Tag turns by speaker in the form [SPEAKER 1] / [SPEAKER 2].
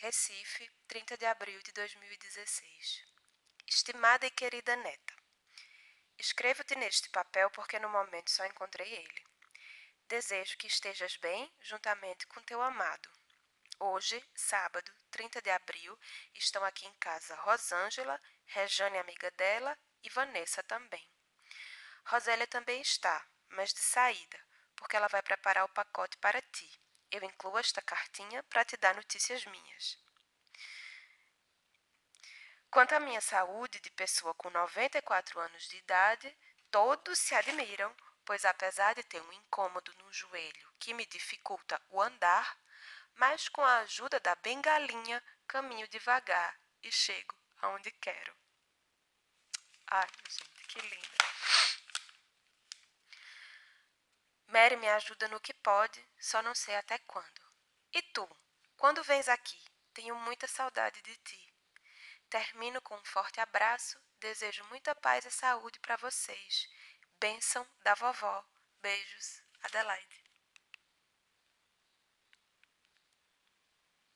[SPEAKER 1] Recife, 30 de abril de 2016. Estimada e querida neta, escrevo-te neste papel porque no momento só encontrei ele. Desejo que estejas bem juntamente com teu amado. Hoje, sábado, 30 de abril, estão aqui em casa Rosângela, Rejane, amiga dela, e Vanessa também. Rosélia também está, mas de saída, porque ela vai preparar o pacote para ti. Eu incluo esta cartinha para te dar notícias minhas. Quanto à minha saúde de pessoa com 94 anos de idade, todos se admiram, pois apesar de ter um incômodo no joelho que me dificulta o andar, mas com a ajuda da bengalinha caminho devagar e chego aonde quero. Ai, gente, que linda. Mary me ajuda no que pode, só não sei até quando. E tu? Quando vens aqui? Tenho muita saudade de ti. Termino com um forte abraço, desejo muita paz e saúde para vocês. Bênção da vovó. Beijos, Adelaide.